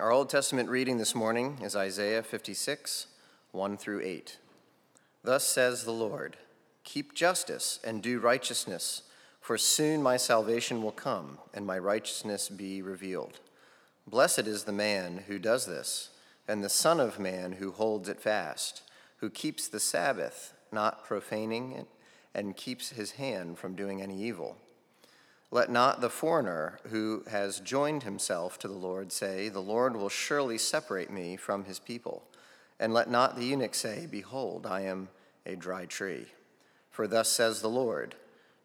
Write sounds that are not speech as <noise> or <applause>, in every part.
Our Old Testament reading this morning is Isaiah 56, 1 through 8. Thus says the Lord Keep justice and do righteousness, for soon my salvation will come and my righteousness be revealed. Blessed is the man who does this, and the Son of Man who holds it fast, who keeps the Sabbath, not profaning it, and keeps his hand from doing any evil. Let not the foreigner who has joined himself to the Lord say, The Lord will surely separate me from his people. And let not the eunuch say, Behold, I am a dry tree. For thus says the Lord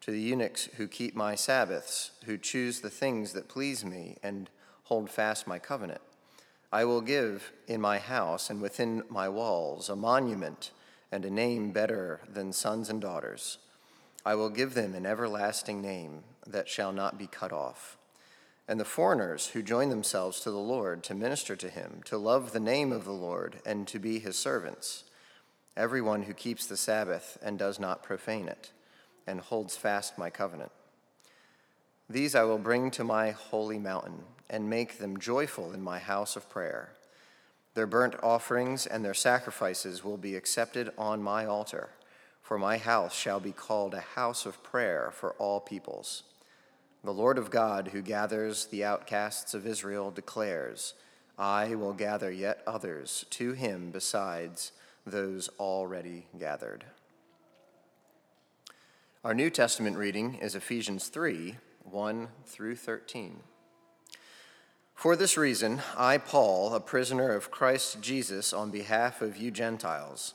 to the eunuchs who keep my Sabbaths, who choose the things that please me, and hold fast my covenant. I will give in my house and within my walls a monument and a name better than sons and daughters. I will give them an everlasting name that shall not be cut off. And the foreigners who join themselves to the Lord to minister to him, to love the name of the Lord, and to be his servants. Everyone who keeps the Sabbath and does not profane it, and holds fast my covenant. These I will bring to my holy mountain, and make them joyful in my house of prayer. Their burnt offerings and their sacrifices will be accepted on my altar for my house shall be called a house of prayer for all peoples. The Lord of God, who gathers the outcasts of Israel, declares, I will gather yet others to him besides those already gathered. Our New Testament reading is Ephesians 3 1 through 13. For this reason, I, Paul, a prisoner of Christ Jesus, on behalf of you Gentiles,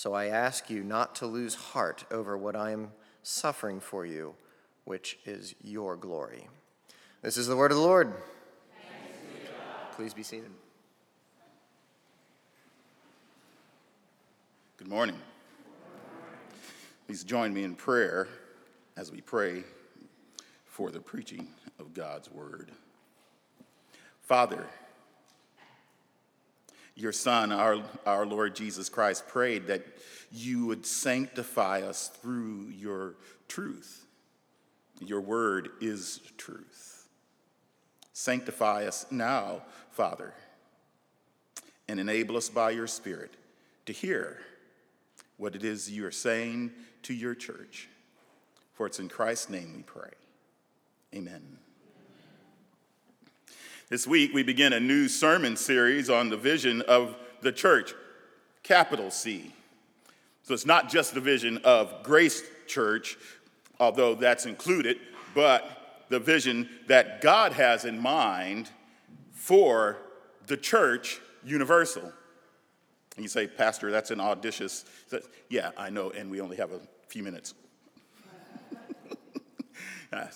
So I ask you not to lose heart over what I am suffering for you, which is your glory. This is the word of the Lord. Please be seated. Good morning. Please join me in prayer as we pray for the preaching of God's word. Father, your Son, our, our Lord Jesus Christ, prayed that you would sanctify us through your truth. Your word is truth. Sanctify us now, Father, and enable us by your Spirit to hear what it is you are saying to your church. For it's in Christ's name we pray. Amen. This week, we begin a new sermon series on the vision of the church, capital C. So it's not just the vision of Grace Church, although that's included, but the vision that God has in mind for the church universal. And you say, Pastor, that's an audacious. Yeah, I know, and we only have a few minutes. <laughs>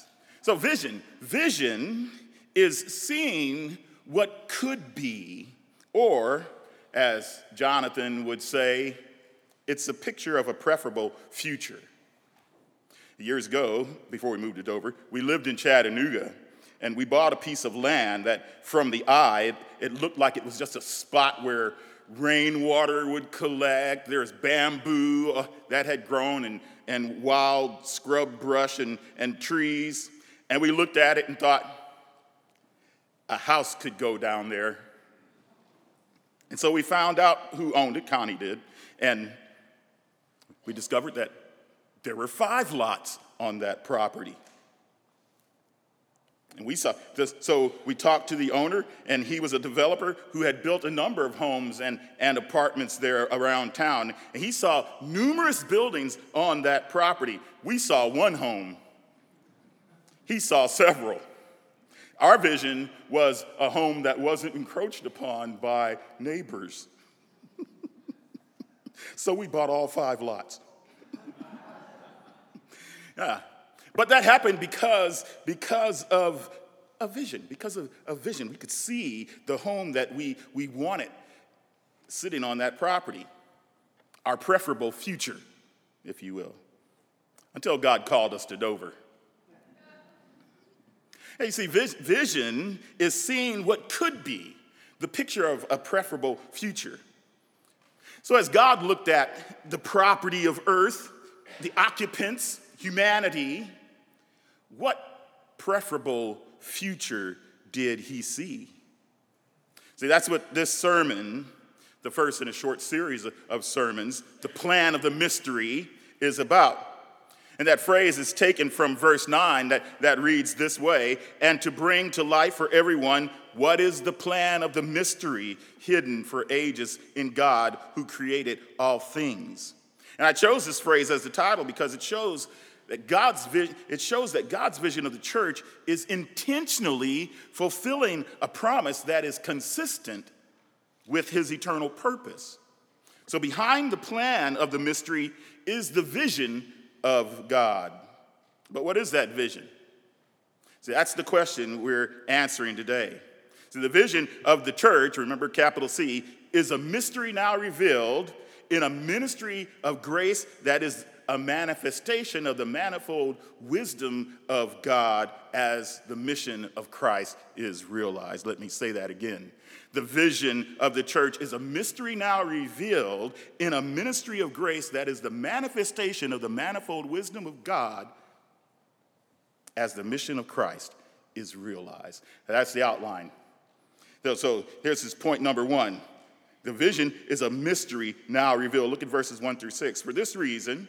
so, vision. Vision is seeing what could be, or as Jonathan would say, it's a picture of a preferable future. Years ago, before we moved to Dover, we lived in Chattanooga and we bought a piece of land that from the eye, it, it looked like it was just a spot where rainwater would collect. There's bamboo uh, that had grown and, and wild scrub brush and, and trees. And we looked at it and thought, a house could go down there. And so we found out who owned it, Connie did, and we discovered that there were five lots on that property. And we saw this, so we talked to the owner, and he was a developer who had built a number of homes and, and apartments there around town. And he saw numerous buildings on that property. We saw one home, he saw several. Our vision was a home that wasn't encroached upon by neighbors. <laughs> so we bought all five lots. <laughs> yeah. But that happened because, because of a vision, because of a vision. We could see the home that we, we wanted sitting on that property, our preferable future, if you will, until God called us to Dover. You see, vision is seeing what could be, the picture of a preferable future. So, as God looked at the property of earth, the occupants, humanity, what preferable future did he see? See, that's what this sermon, the first in a short series of sermons, the plan of the mystery, is about. And that phrase is taken from verse 9 that, that reads this way and to bring to life for everyone what is the plan of the mystery hidden for ages in God who created all things. And I chose this phrase as the title because it shows that God's vision, it shows that God's vision of the church is intentionally fulfilling a promise that is consistent with his eternal purpose. So, behind the plan of the mystery is the vision of God. But what is that vision? See, that's the question we're answering today. So, the vision of the church, remember capital C, is a mystery now revealed in a ministry of grace that is a manifestation of the manifold wisdom of God as the mission of Christ is realized. Let me say that again. The vision of the church is a mystery now revealed in a ministry of grace that is the manifestation of the manifold wisdom of God as the mission of Christ is realized. That's the outline. So here's his point number one. The vision is a mystery now revealed. Look at verses one through six. For this reason,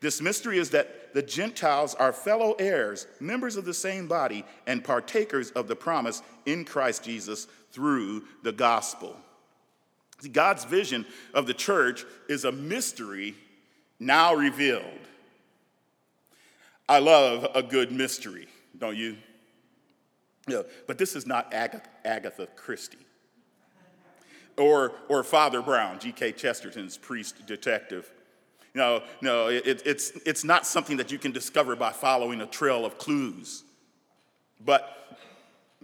This mystery is that the Gentiles are fellow heirs, members of the same body, and partakers of the promise in Christ Jesus through the gospel. See, God's vision of the church is a mystery now revealed. I love a good mystery, don't you? Yeah, but this is not Agatha, Agatha Christie or, or Father Brown, G.K. Chesterton's priest detective. No, no, it, it's, it's not something that you can discover by following a trail of clues. But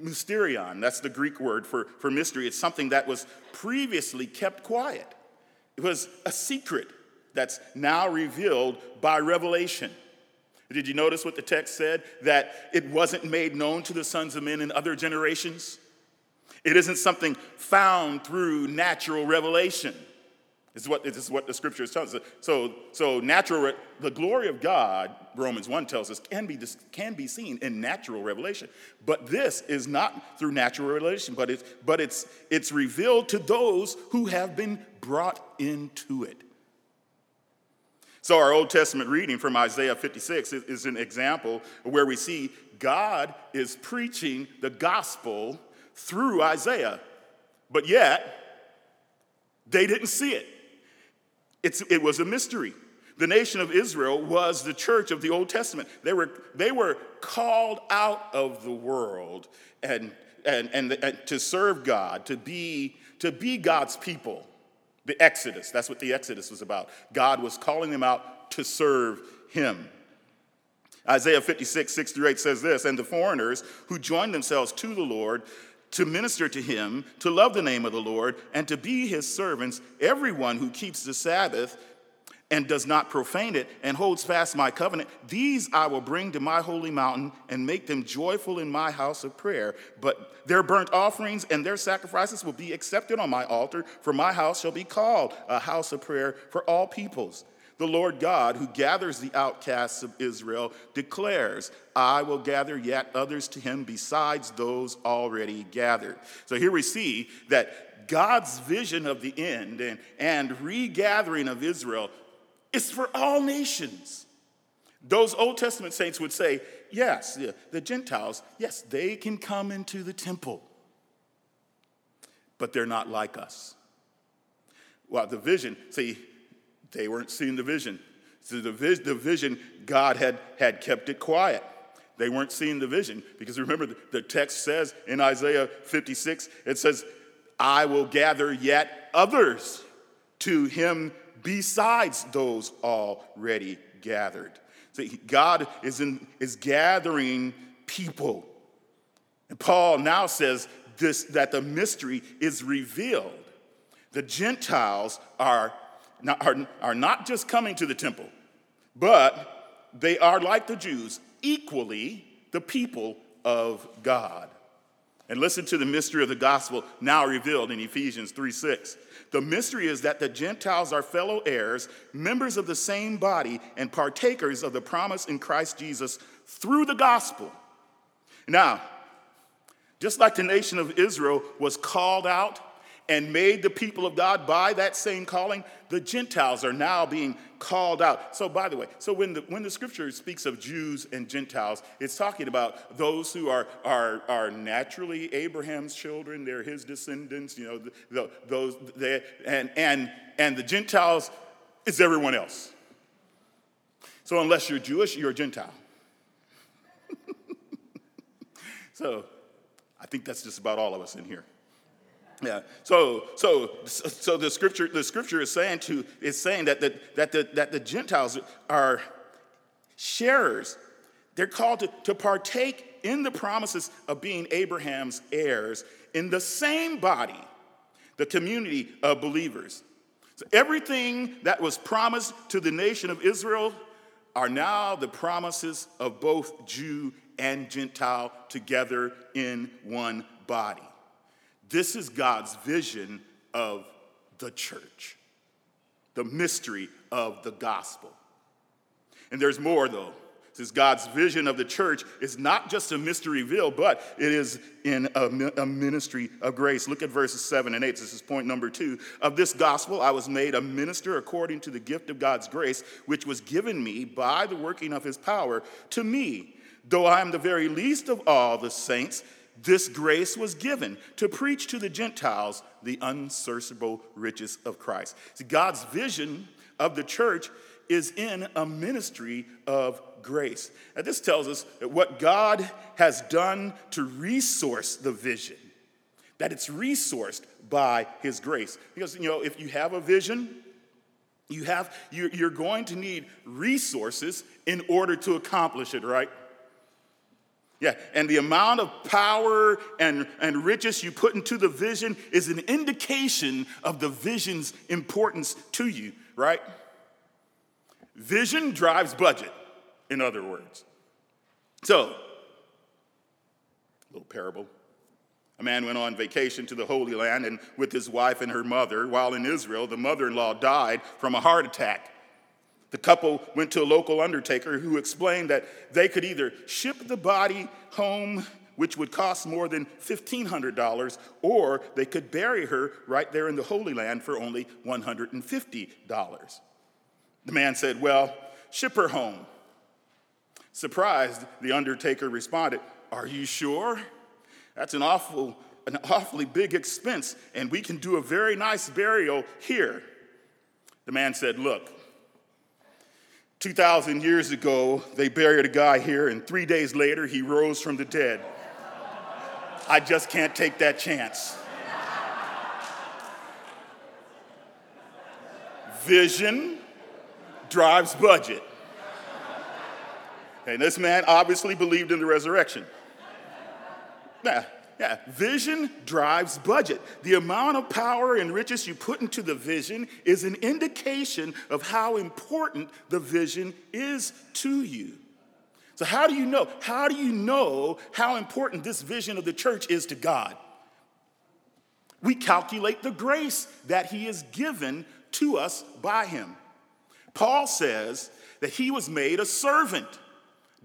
mysterion, that's the Greek word for, for mystery, it's something that was previously kept quiet. It was a secret that's now revealed by revelation. Did you notice what the text said? That it wasn't made known to the sons of men in other generations? It isn't something found through natural revelation. This is what, this is what the scriptures tells us. So, so natural, the glory of God, Romans 1 tells us, can be, can be seen in natural revelation. But this is not through natural revelation, but it's, but it's, it's revealed to those who have been brought into it. So, our Old Testament reading from Isaiah 56 is, is an example where we see God is preaching the gospel through Isaiah, but yet they didn't see it. It's, it was a mystery. The nation of Israel was the church of the Old Testament. They were, they were called out of the world and, and, and, and to serve God, to be, to be God's people. The Exodus, that's what the Exodus was about. God was calling them out to serve him. Isaiah 56, 6 through 8 says this And the foreigners who joined themselves to the Lord to minister to him, to love the name of the Lord, and to be his servants, everyone who keeps the Sabbath and does not profane it and holds fast my covenant, these I will bring to my holy mountain and make them joyful in my house of prayer. But their burnt offerings and their sacrifices will be accepted on my altar, for my house shall be called a house of prayer for all peoples. The Lord God, who gathers the outcasts of Israel, declares, I will gather yet others to him besides those already gathered. So here we see that God's vision of the end and, and regathering of Israel is for all nations. Those Old Testament saints would say, yes, the, Gentiles, yes, they can come into the temple, but they're not like us. Well, the vision, see, they weren't seeing the vision. So the, vis- the vision, God had, had kept it quiet. They weren't seeing the vision because remember, the, text says in Isaiah 56, it says, I will gather yet others to him besides those already gathered. So God is, in, is gathering people. And Paul now says this, that the mystery is revealed. The Gentiles are not, are, are not just coming to the temple, but they are like the Jews, equally the people of God. And listen to the mystery of the gospel now revealed in Ephesians 3 6. The mystery is that the Gentiles are fellow heirs, members of the same body, and partakers of the promise in Christ Jesus through the gospel. Now, just like the nation of Israel was called out and made the people of God by that same calling, the Gentiles are now being called out. So, by the way, so when the, when the scripture speaks of Jews and Gentiles, it's talking about those who are, are, are naturally Abraham's children, they're his descendants, you know, the, the, those, they, and, and, and the Gentiles is everyone else. So, unless you're Jewish, you're a Gentile. <laughs> so, I think that's just about all of us in here. Yeah. So, so, so the scripture, the scripture is saying to is saying that the, that the, that the Gentiles are sharers. They're called to, to partake in the promises of being Abraham's heirs in the same body, the community of believers. So everything that was promised to the nation of Israel are now the promises of both Jew and Gentile together in one body. This is God's vision of the church, the mystery of the gospel. And there's more, though. Since God's vision of the church is not just a mystery revealed, but it is in a, a, ministry of grace. Look at verses 7 and 8. This is point number two. Of this gospel, I was made a minister according to the gift of God's grace, which was given me by the working of his power to me. Though I am the very least of all the saints, this grace was given to preach to the Gentiles the unsearchable riches of Christ. See, God's vision of the church is in a ministry of grace. Now, this tells us that what God has done to resource the vision, that it's resourced by His grace. Because, you know, if you have a vision, you have, you're going to need resources in order to accomplish it, right? Yeah, and the amount of power and, and riches you put into the vision is an indication of the vision's importance to you, right? Vision drives budget, in other words. So, little parable. A man went on vacation to the Holy Land and with his wife and her mother. While in Israel, the mother in law died from a heart attack. The couple went to a local undertaker who explained that they could either ship the body home, which would cost more than $1,500, or they could bury her right there in the Holy Land for only $150. The man said, Well, ship her home. Surprised, the undertaker responded, Are you sure? That's an awful, an awfully big expense, and we can do a very nice burial here. The man said, Look, 2,000 years ago, they buried a guy here, and three days later, he rose from the dead. I just can't take that chance. vision drives budget. And this man obviously believed in the resurrection. Yeah, yeah. Vision drives budget. The amount of power and riches you put into the vision is an indication of how important the vision is to you. So, how do you know? How do you know how important this vision of the church is to God? We calculate the grace that He has given to us by Him. Paul says that He was made a servant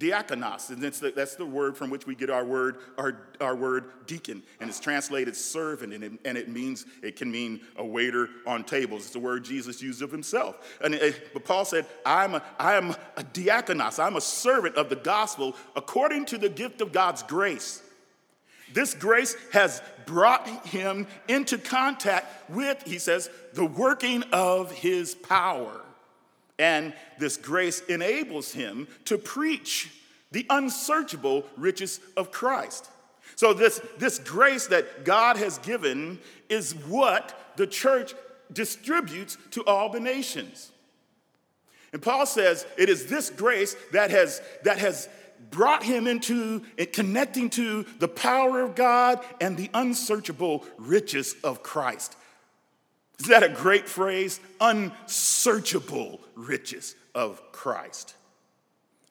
diakonos, and that's the, that's the word from which we get our word, our, our word deacon, and it's translated servant, and it, and it means, it can mean a waiter on tables. It's the word Jesus used of himself. And it, but Paul said, I'm a, I am a diakonos, I'm a servant of the gospel according to the gift of God's grace. This grace has brought him into contact with, he says, the working of his power. And this grace enables him to preach the unsearchable riches of Christ. So, this, this grace that God has given is what the church distributes to all the nations. And Paul says it is this grace that has, that has brought him into and connecting to the power of God and the unsearchable riches of Christ. Is that a great phrase? Unsearchable riches of Christ.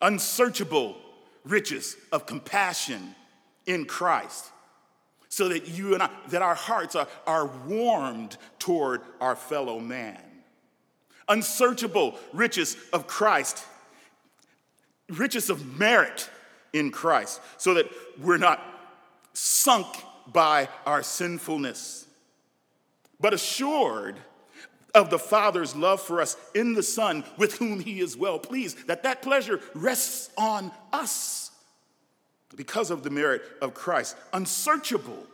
Unsearchable riches of compassion in Christ. So that you and I, that our hearts are, are warmed toward our fellow man. Unsearchable riches of Christ, riches of merit in Christ, so that we're not sunk by our sinfulness but assured of the Father's love for us in the Son, with whom He is well pleased, that that pleasure rests on us because of the merit of Christ. Unsearchable,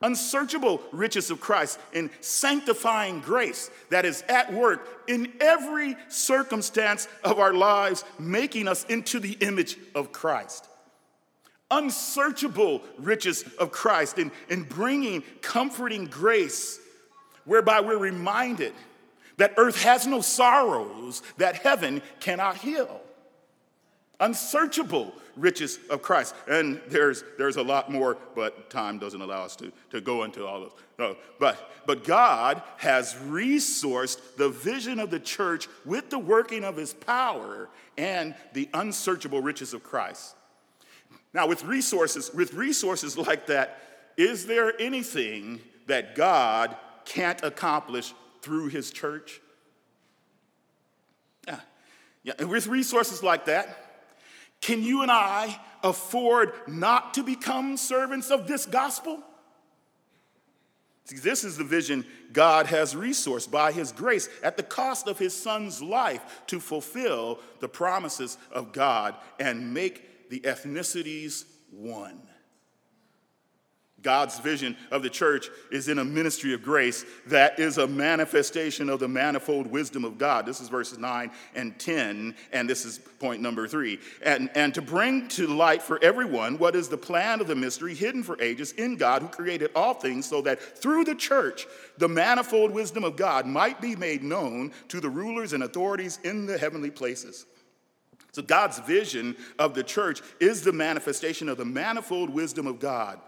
unsearchable riches of Christ in sanctifying grace that is at work in every circumstance of our lives, making us into the image of Christ unsearchable riches of Christ in, in bringing comforting grace whereby we're reminded that earth has no sorrows that heaven cannot heal. Unsearchable riches of Christ. And there's, there's a lot more, but time doesn't allow us to, to go into all of no, but, but God has resourced the vision of the church with the working of his power and the unsearchable riches of Christ. Now, with resources, with resources like that, is there anything that God can't accomplish through his church? Yeah. yeah. And with resources like that, can you and I afford not to become servants of this gospel? See, this is the vision God has resourced by His grace at the cost of His Son's life to fulfill the promises of God and make the ethnicities one. God's vision of the church is in a ministry of grace that is a manifestation of the manifold wisdom of God. This is verses 9 and 10, and this is point number three. And, and to bring to light for everyone what is the plan of the mystery hidden for ages in God who created all things, so that through the church, the manifold wisdom of God might be made known to the rulers and authorities in the heavenly places. So, God's vision of the church is the manifestation of the manifold wisdom of God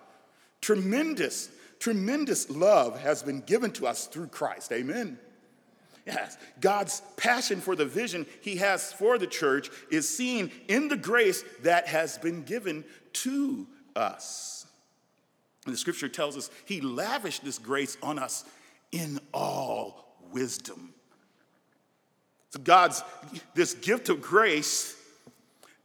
Tremendous, tremendous love has been given to us through Christ. Amen. Yes, God's passion for the vision he has for the church is seen in the grace that has been given to us. And the scripture tells us he lavished this grace on us in all wisdom. So, God's this gift of grace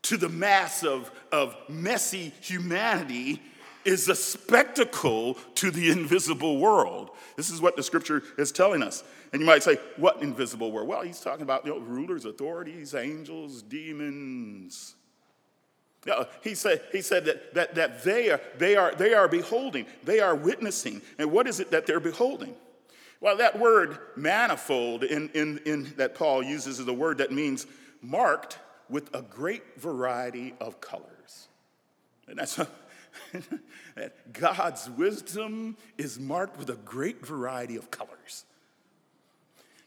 to the mass of, of messy humanity is a spectacle to the invisible world. This is what the scripture is telling us. And you might say, what invisible world? Well, he's talking about you know, rulers, authorities, angels, demons. Yeah, he said, he said that, that, that they, are, they, are, they are beholding, they are witnessing. And what is it that they're beholding? Well, that word manifold in, in, in, that Paul uses is a word that means marked with a great variety of colors. And that's, that <laughs> God's wisdom is marked with a great variety of colors.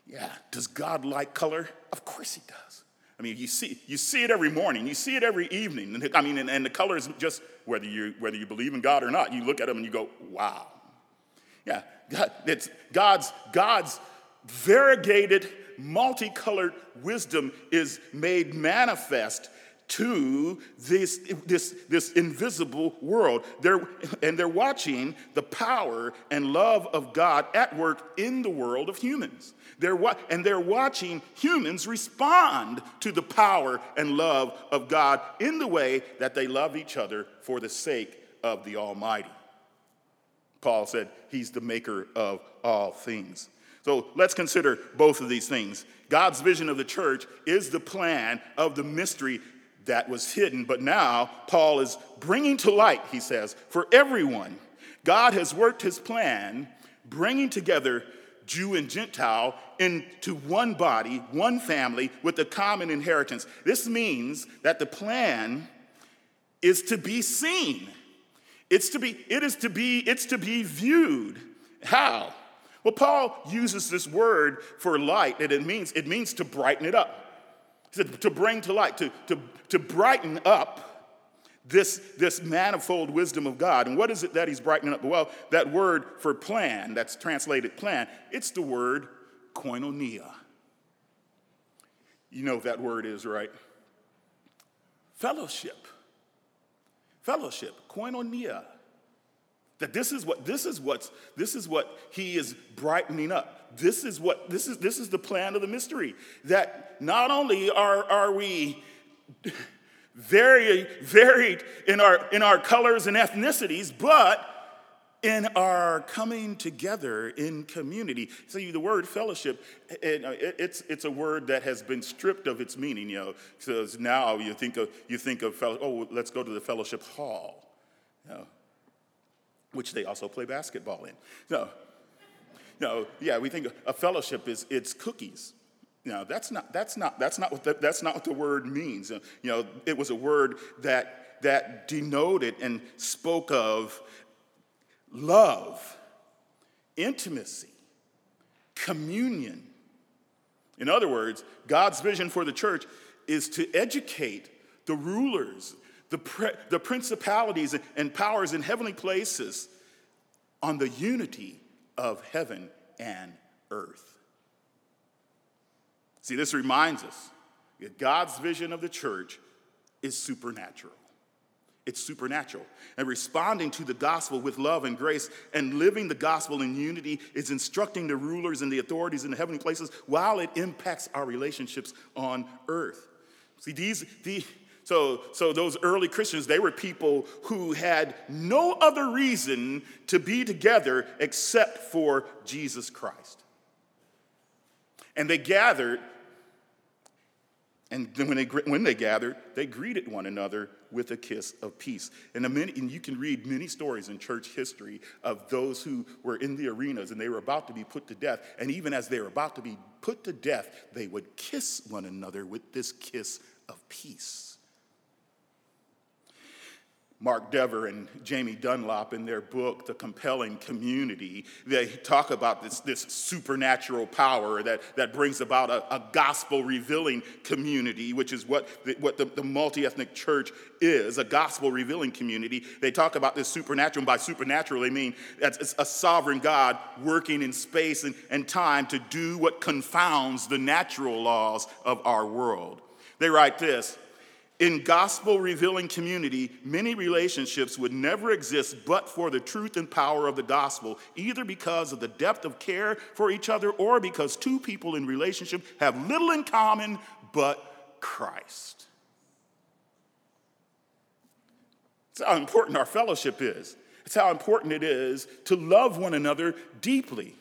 Yeah, does God like color? Of course he does. I mean, you see, you see it every morning, you see it every evening. And, I mean, and, and the colors just, whether you, whether you believe in God or not, you look at them and you go, wow. Yeah, God, it's God's, God's variegated, multicolored wisdom is made manifest to this, this, this invisible world. They're, and they're watching the power and love of God at work in the world of humans. They're, and they're watching humans respond to the power and love of God in the way that they love each other for the sake of the Almighty. Paul said, He's the maker of all things. So let's consider both of these things. God's vision of the church is the plan of the mystery that was hidden, but now Paul is bringing to light, he says, for everyone. God has worked his plan, bringing together Jew and Gentile into one body, one family with a common inheritance. This means that the plan is to be seen. It's to be, it is to be, it's to be viewed. How? Well, Paul uses this word for light, and it means it means to brighten it up. He said to bring to light, to, to, to brighten up this, this manifold wisdom of God. And what is it that he's brightening up? Well, that word for plan, that's translated plan, it's the word koinonia. You know what that word is, right? Fellowship. Fellowship, koinonia. That this is what this is what's this is what he is brightening up. This is what this is this is the plan of the mystery. That not only are, are we very varied in our in our colors and ethnicities, but in our coming together in community. See, the word fellowship, it, it's, it's a word that has been stripped of its meaning, you know. So now you think of, you think of, oh, let's go to the fellowship hall. You know, which they also play basketball in. No, no, yeah, we think a fellowship is it's cookies. No, that's not that's not that's not what the, that's not what the word means. You know, it was a word that that denoted and spoke of love, intimacy, communion. In other words, God's vision for the church is to educate the rulers the, pre- the principalities and powers in heavenly places on the unity of heaven and earth. See, this reminds us that God's vision of the church is supernatural. It's supernatural. And responding to the gospel with love and grace and living the gospel in unity is instructing the rulers and the authorities in the heavenly places while it impacts our relationships on earth. See, these, the, so, so those early Christians, they were people who had no other reason to be together except for Jesus Christ. And they gathered, and when they, when they gathered, they greeted one another with a kiss of peace. And, many, and you can read many stories in church history of those who were in the arenas and they were about to be put to death. And even as they were about to be put to death, they would kiss one another with this kiss of peace. Mark Dever and Jamie Dunlop in their book, The Compelling Community, they talk about this, this supernatural power that, that brings about a, a gospel revealing community, which is what the, what the, the multi ethnic church is a gospel revealing community. They talk about this supernatural, and by supernatural, they mean it's a sovereign God working in space and, and time to do what confounds the natural laws of our world. They write this in gospel revealing community, many relationships would never exist but for the truth and power of the gospel, either because of the depth of care for each other or because two people in relationship have little in common but Christ. It's how important our fellowship is. It's how important it is to love one another deeply.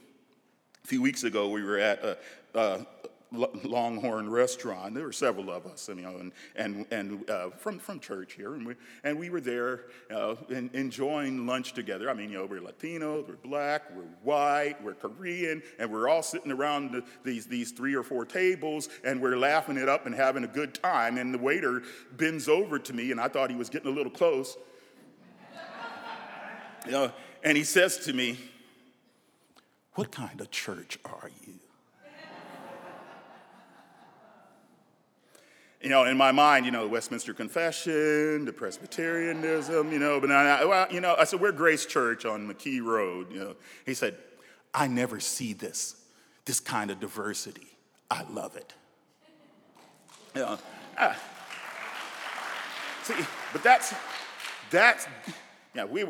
A few weeks ago, we were at a, a, Longhorn Restaurant. There were several of us, you know, and and and uh, from from church here, and we and we were there uh, in, enjoying lunch together. I mean, you know, we're Latino, we're black, we're white, we're Korean, and we're all sitting around the, these these three or four tables, and we're laughing it up and having a good time. And the waiter bends over to me, and I thought he was getting a little close, <laughs> you know, and he says to me, "What kind of church are you?" You know, in my mind, you know, the Westminster Confession, the Presbyterianism, you know, but I, well, you know, I said, we're Grace Church on McKee Road, you know. He said, I never see this, this kind of diversity. I love it. You know, ah. see, but that's, that's, yeah, we,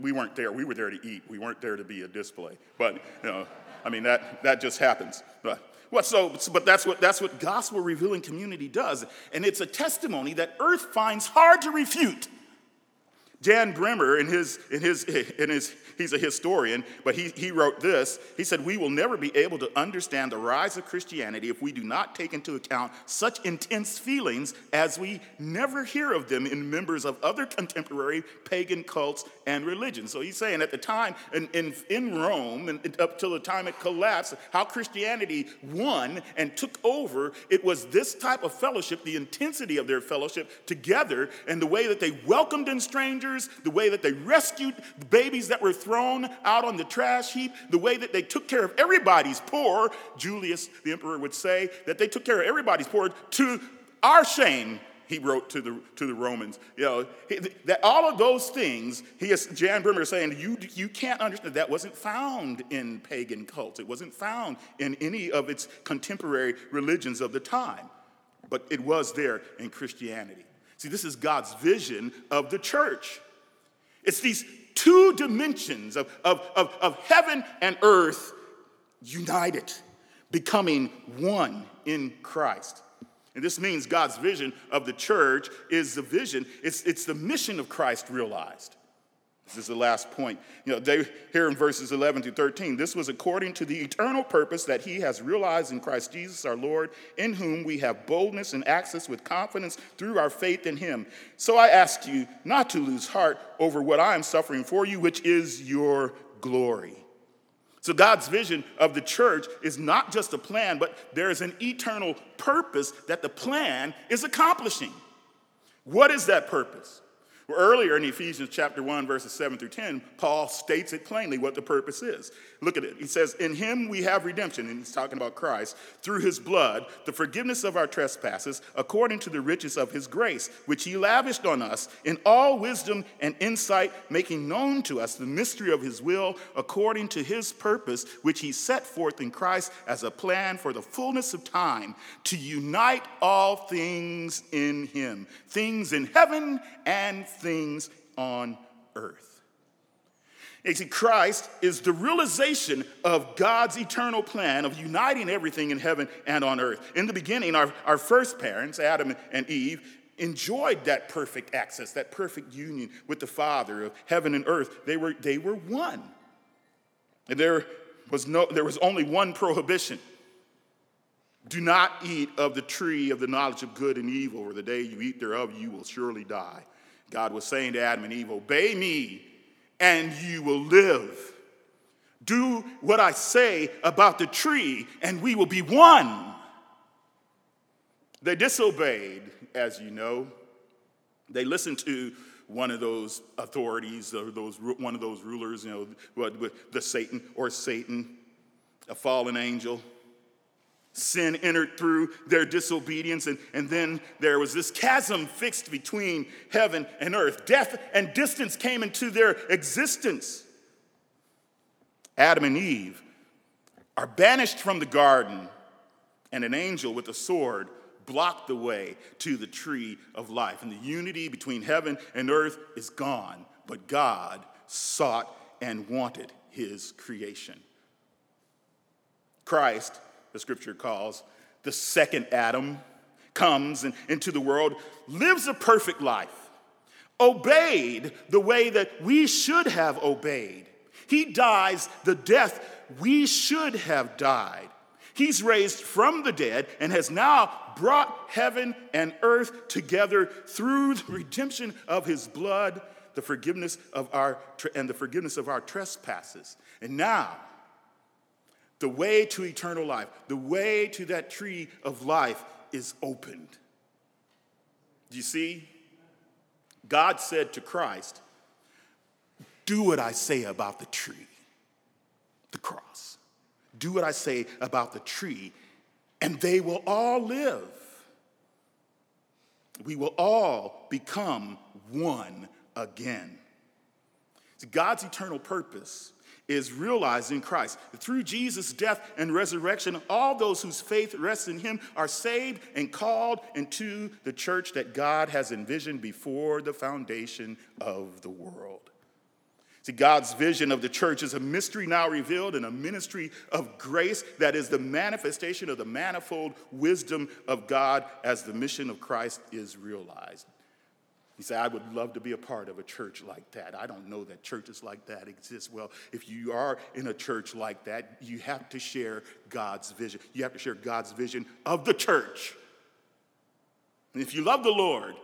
we weren't there. We were there to eat. We weren't there to be a display. But, you know, I mean, that, that just happens. But, well, so, but that's what, that's what gospel revealing community does. And it's a testimony that earth finds hard to refute. Jan Bremmer, in his, in his, in his, he's a historian, but he, he wrote this. He said, We will never be able to understand the rise of Christianity if we do not take into account such intense feelings as we never hear of them in members of other contemporary pagan cults and religions. So he's saying at the time in, in, in Rome, and up till the time it collapsed, how Christianity won and took over, it was this type of fellowship, the intensity of their fellowship together, and the way that they welcomed in strangers the way that they rescued the babies that were thrown out on the trash heap, the way that they took care of everybody's poor. Julius, the emperor, would say that they took care of everybody's poor to our shame he wrote to the, to the Romans. You know, that all of those things, he is, Jan Bremmer is saying, you, you can't understand, that wasn't found in pagan cults. It wasn't found in any of its contemporary religions of the time, but it was there in Christianity. See, this is God's vision of the church. It's these two dimensions of, of, of, of heaven and earth united, becoming one in Christ. And this means God's vision of the church is the vision, it's, it's the mission of Christ realized. This is the last point. You know, they, here in verses 11 to 13, this was according to the eternal purpose that he has realized in Christ Jesus our Lord, in whom we have boldness and access with confidence through our faith in him. So I ask you not to lose heart over what I am suffering for you, which is your glory. So, God's vision of the church is not just a plan, but there is an eternal purpose that the plan is accomplishing. What is that purpose? Earlier in Ephesians chapter 1, verses 7 through 10, Paul states it plainly what the purpose is. Look at it. He says, In him we have redemption, and he's talking about Christ, through his blood, the forgiveness of our trespasses, according to the riches of his grace, which he lavished on us in all wisdom and insight, making known to us the mystery of his will, according to his purpose, which he set forth in Christ as a plan for the fullness of time, to unite all things in him, things in heaven and things on earth. You see, Christ is the realization of God's eternal plan of uniting everything in heaven and on earth. In the beginning, our, our first parents, Adam and Eve, enjoyed that perfect access, that perfect union with the Father of heaven and earth. They were, they were one. And there was, no, there was only one prohibition do not eat of the tree of the knowledge of good and evil, or the day you eat thereof, you will surely die. God was saying to Adam and Eve, Obey me, and you will live. Do what I say about the tree, and we will be one. They disobeyed, as you know. They listened to one of those authorities or those one of those rulers, you know, the Satan or Satan, a fallen angel. Sin entered through their disobedience, and, and then there was this chasm fixed between heaven and earth. Death and distance came into their existence. Adam and Eve are banished from the garden, and an angel with a sword blocked the way to the tree of life. And the unity between heaven and earth is gone, but God sought and wanted his creation. Christ the scripture calls the second Adam, comes into the world, lives a perfect life, obeyed the way that we should have obeyed. He dies the death we should have died. He's raised from the dead and has now brought heaven and earth together through the redemption of his blood, the forgiveness of our and the forgiveness of our trespasses. And now the way to eternal life, the way to that tree of life is opened. Do you see? God said to Christ, Do what I say about the tree, the cross. Do what I say about the tree, and they will all live. we will all become one again. God's eternal purpose is realized in Christ. Through Jesus' death and resurrection, all those whose faith rests in him are saved and called into the church that God has envisioned before the foundation of the world. See, God's vision of the church is a mystery now revealed in a ministry of grace that is the manifestation of the manifold wisdom of God as the mission of Christ is realized. You say, I would love to be a part of a church like that. I don't know that churches like that exist. Well, if you are in a church like that, you have to share God's vision. You have to share God's vision of the church. And if you love the Lord,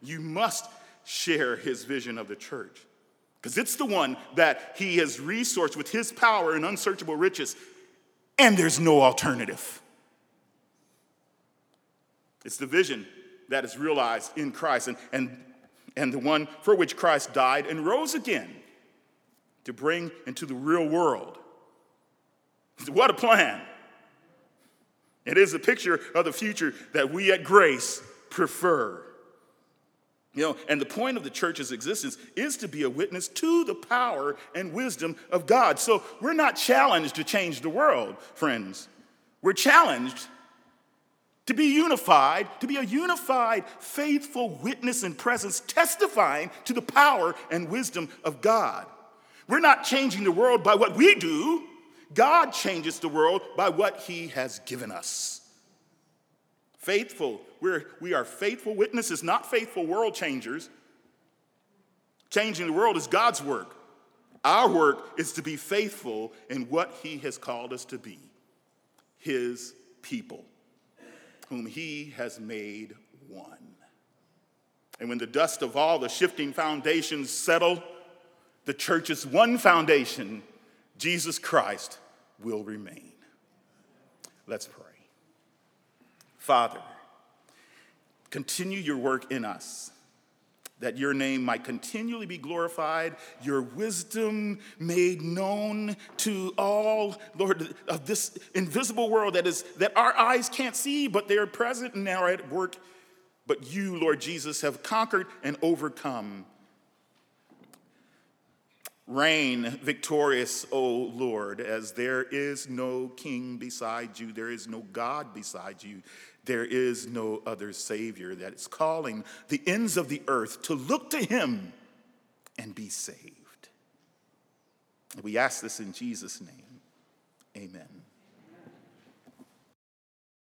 you must share his vision of the church because it's the one that he has resourced with his power and unsearchable riches, and there's no alternative. It's the vision that is realized in Christ and, and, and the one for which Christ died and rose again to bring into the real world. What a plan! It is a picture of the future that we at Grace prefer. You know, and the point of the church's existence is to be a witness to the power and wisdom of God. So we're not challenged to change the world, friends. We're challenged to be unified, to be a unified, faithful witness and presence, testifying to the power and wisdom of God. We're not changing the world by what we do, God changes the world by what He has given us. Faithful we're, we are faithful witnesses, not faithful world changers. Changing the world is God's work. Our work is to be faithful in what He has called us to be His people, whom He has made one. And when the dust of all the shifting foundations settle, the church's one foundation, Jesus Christ, will remain. Let's pray. Father, Continue your work in us, that your name might continually be glorified, your wisdom made known to all, Lord, of this invisible world that is that our eyes can't see, but they are present and are at work. But you, Lord Jesus, have conquered and overcome. Reign victorious, O Lord, as there is no king beside you, there is no God beside you. There is no other Savior that is calling the ends of the earth to look to Him and be saved. We ask this in Jesus' name. Amen.